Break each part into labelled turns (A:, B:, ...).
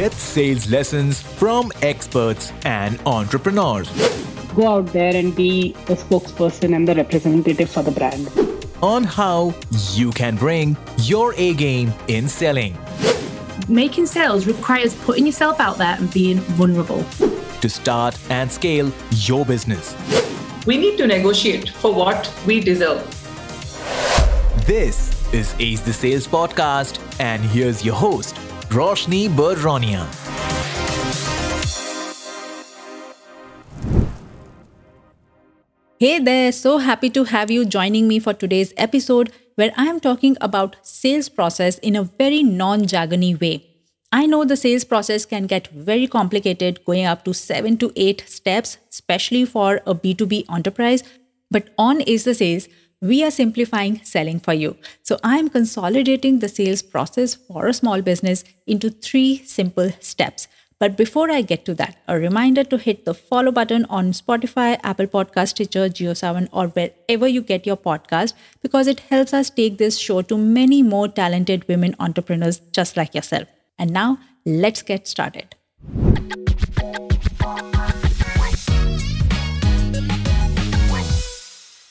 A: Get sales lessons from experts and entrepreneurs.
B: Go out there and be the spokesperson and the representative for the brand.
A: On how you can bring your A game in selling.
C: Making sales requires putting yourself out there and being vulnerable.
A: To start and scale your business.
D: We need to negotiate for what we deserve.
A: This is Ace the Sales Podcast, and here's your host, Roshni Baronia.
E: Hey there, so happy to have you joining me for today's episode where I am talking about sales process in a very non-jargony way. I know the sales process can get very complicated going up to 7 to 8 steps especially for a B2B enterprise, but on Ace the Sales we are simplifying selling for you. So I am consolidating the sales process for a small business into 3 simple steps. But before I get to that, a reminder to hit the follow button on Spotify, Apple Podcast, Stitcher, JioSaavn, or wherever you get your podcast because it helps us take this show to many more talented women entrepreneurs just like yourself. And now, let's get started.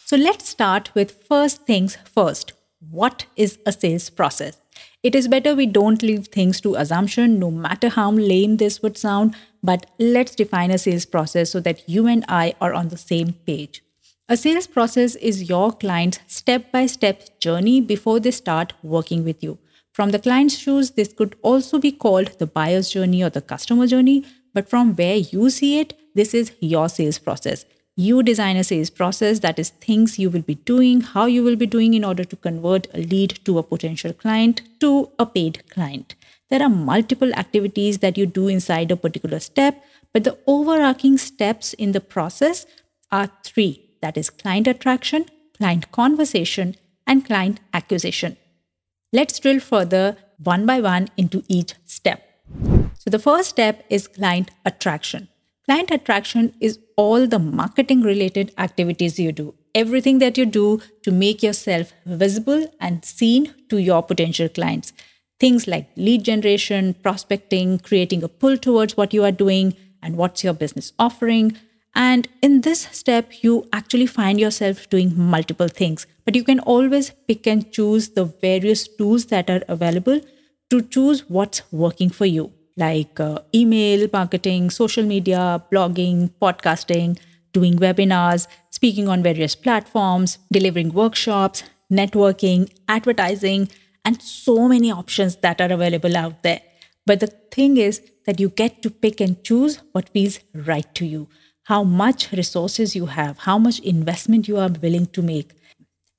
E: So let's start with first things first. What is a sales process? It is better we don't leave things to assumption, no matter how lame this would sound, but let's define a sales process so that you and I are on the same page. A sales process is your client's step by step journey before they start working with you. From the client's shoes, this could also be called the buyer's journey or the customer journey, but from where you see it, this is your sales process you design a sales process that is things you will be doing how you will be doing in order to convert a lead to a potential client to a paid client. There are multiple activities that you do inside a particular step but the overarching steps in the process are three. That is client attraction client conversation and client acquisition. Let's drill further one by one into each step. So the first step is client attraction Client attraction is all the marketing related activities you do, everything that you do to make yourself visible and seen to your potential clients. Things like lead generation, prospecting, creating a pull towards what you are doing and what's your business offering. And in this step, you actually find yourself doing multiple things, but you can always pick and choose the various tools that are available to choose what's working for you like uh, email marketing, social media, blogging, podcasting, doing webinars, speaking on various platforms, delivering workshops, networking, advertising, and so many options that are available out there. But the thing is that you get to pick and choose what feels right to you, how much resources you have, how much investment you are willing to make.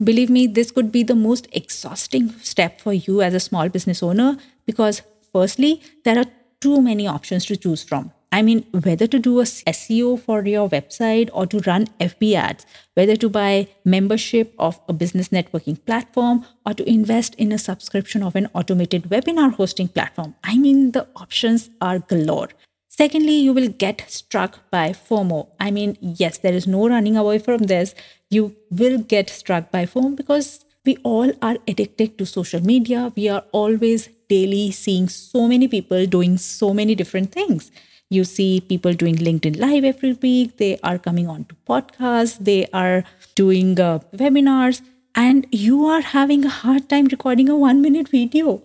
E: Believe me, this could be the most exhausting step for you as a small business owner because, firstly, there are too many options to choose from. I mean, whether to do a SEO for your website or to run FB ads, whether to buy membership of a business networking platform or to invest in a subscription of an automated webinar hosting platform. I mean, the options are galore. Secondly, you will get struck by FOMO. I mean, yes, there is no running away from this. You will get struck by FOMO because we all are addicted to social media. We are always daily seeing so many people doing so many different things. You see people doing LinkedIn Live every week. They are coming on to podcasts. They are doing uh, webinars. And you are having a hard time recording a one minute video.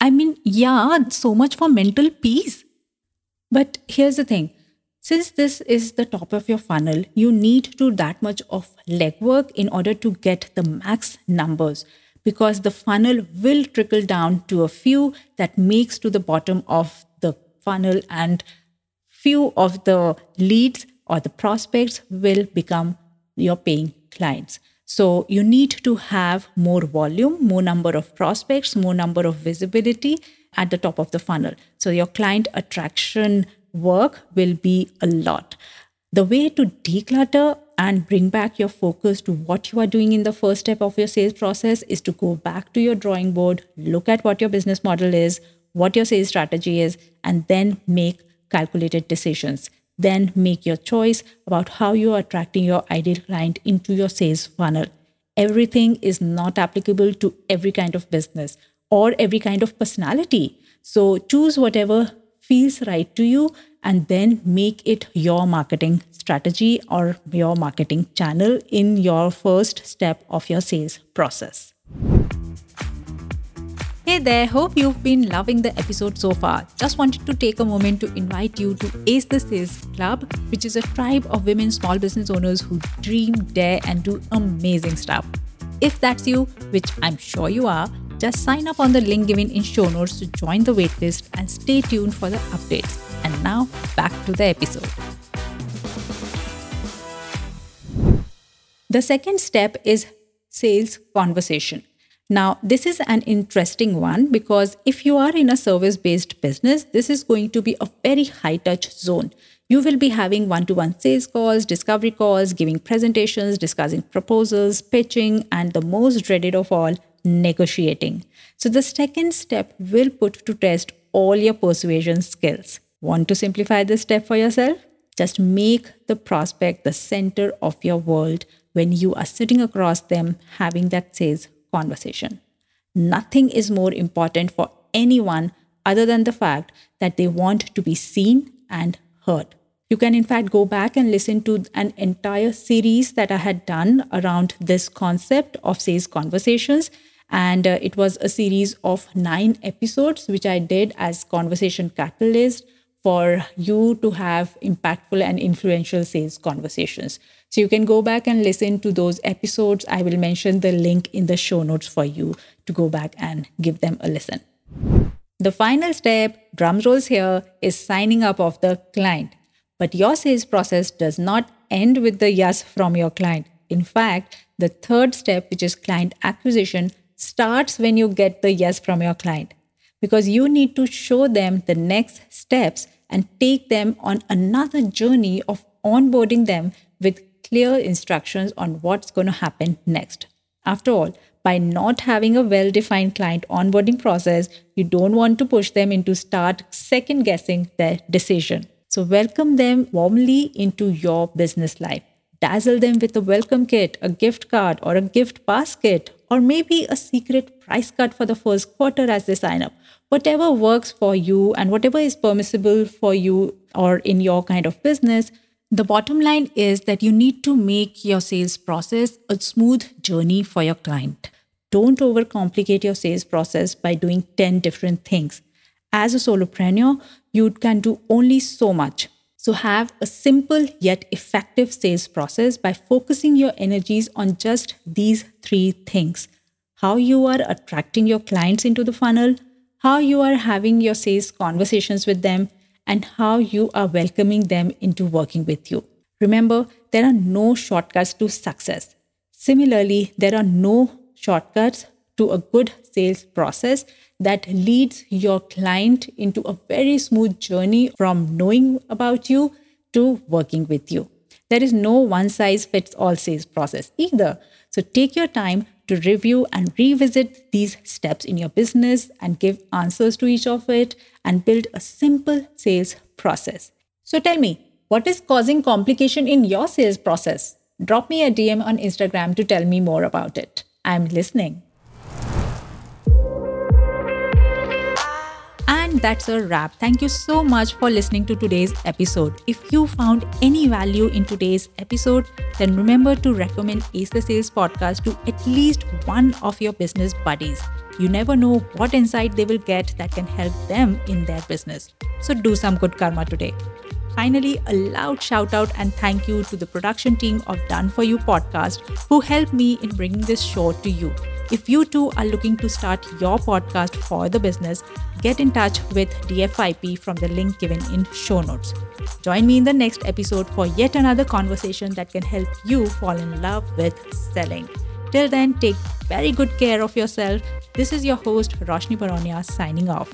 E: I mean, yeah, so much for mental peace. But here's the thing since this is the top of your funnel, you need to do that much of legwork in order to get the max numbers because the funnel will trickle down to a few that makes to the bottom of the funnel and few of the leads or the prospects will become your paying clients. So you need to have more volume, more number of prospects, more number of visibility at the top of the funnel. So your client attraction work will be a lot. The way to declutter and bring back your focus to what you are doing in the first step of your sales process is to go back to your drawing board, look at what your business model is, what your sales strategy is, and then make calculated decisions. Then make your choice about how you are attracting your ideal client into your sales funnel. Everything is not applicable to every kind of business or every kind of personality. So choose whatever feels right to you and then make it your marketing strategy or your marketing channel in your first step of your sales process. Hey there, hope you've been loving the episode so far. Just wanted to take a moment to invite you to Ace the Sales Club, which is a tribe of women small business owners who dream, dare, and do amazing stuff. If that's you, which I'm sure you are, just sign up on the link given in show notes to join the waitlist and stay tuned for the updates. And now, back to the episode. The second step is sales conversation. Now, this is an interesting one because if you are in a service based business, this is going to be a very high touch zone. You will be having one to one sales calls, discovery calls, giving presentations, discussing proposals, pitching, and the most dreaded of all, negotiating. So, the second step will put to test all your persuasion skills. Want to simplify this step for yourself? Just make the prospect the center of your world when you are sitting across them having that sales conversation. Nothing is more important for anyone other than the fact that they want to be seen and heard. You can, in fact, go back and listen to an entire series that I had done around this concept of sales conversations. And uh, it was a series of nine episodes, which I did as Conversation Catalyst for you to have impactful and influential sales conversations. So you can go back and listen to those episodes. I will mention the link in the show notes for you to go back and give them a listen. The final step, drum rolls here, is signing up of the client. But your sales process does not end with the yes from your client. In fact, the third step, which is client acquisition, starts when you get the yes from your client because you need to show them the next steps and take them on another journey of onboarding them with clear instructions on what's going to happen next. After all, by not having a well defined client onboarding process, you don't want to push them into start second guessing their decision. So, welcome them warmly into your business life. Dazzle them with a welcome kit, a gift card, or a gift basket, or maybe a secret price cut for the first quarter as they sign up. Whatever works for you and whatever is permissible for you or in your kind of business, the bottom line is that you need to make your sales process a smooth journey for your client. Don't overcomplicate your sales process by doing 10 different things. As a solopreneur, you can do only so much. So, have a simple yet effective sales process by focusing your energies on just these three things how you are attracting your clients into the funnel, how you are having your sales conversations with them, and how you are welcoming them into working with you. Remember, there are no shortcuts to success. Similarly, there are no shortcuts to a good sales process that leads your client into a very smooth journey from knowing about you to working with you. There is no one size fits all sales process either. So take your time to review and revisit these steps in your business and give answers to each of it and build a simple sales process. So tell me, what is causing complication in your sales process? Drop me a DM on Instagram to tell me more about it. I'm listening. That's a wrap. Thank you so much for listening to today's episode. If you found any value in today's episode, then remember to recommend Ace the Sales podcast to at least one of your business buddies. You never know what insight they will get that can help them in their business. So do some good karma today. Finally, a loud shout out and thank you to the production team of Done For You podcast who helped me in bringing this show to you. If you too are looking to start your podcast for the business, get in touch with DFIP from the link given in show notes. Join me in the next episode for yet another conversation that can help you fall in love with selling. Till then, take very good care of yourself. This is your host, Roshni Baronia, signing off.